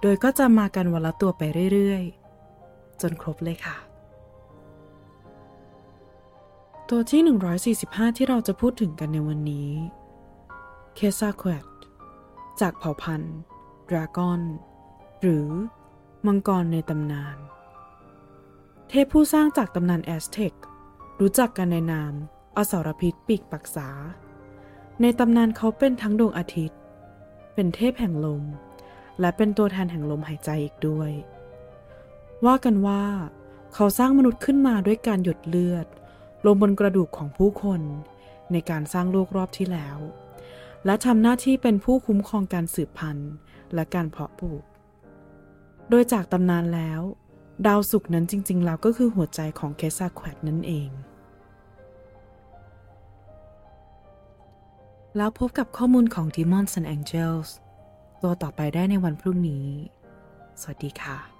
โดยก็จะมากันวันละตัวไปเรื่อยๆ จนครบเลยค่ะ ตัวที่ 145 ที่เราจะพูดถึงกันในวันนี้เคซาควดจากเผ่าพันธุ์ดราก้อน หรือมังกรในตำนาน เทพผู้สร้างจากตำนานแอสเท็กรู้จักกันในนาม อสรพิษปีกปักษา ในตำนานเขาเป็นทั้งดวงอาทิตย์ เป็นเทพแห่งลม และเป็นตัวแทนแห่งลมหายใจอีกด้วย ว่ากันว่า เขาสร้างมนุษย์ขึ้นมาด้วยการหยดเลือด ลงบนกระดูกของผู้คน ในการสร้างโลกรอบที่แล้ว และทำหน้าที่เป็นผู้คุ้มครองการสืบพันธุ์และการเพาะปลูก โดยจากตำนานแล้ว ดาวศุกร์นั้นจริง ๆ แล้วก็คือหัวใจของเคซาแควดนั่นเองแล้วพบกับข้อมูลของ Demons and Angels ตัวต่อไปได้ในวันพรุ่งนี้ สวัสดีค่ะ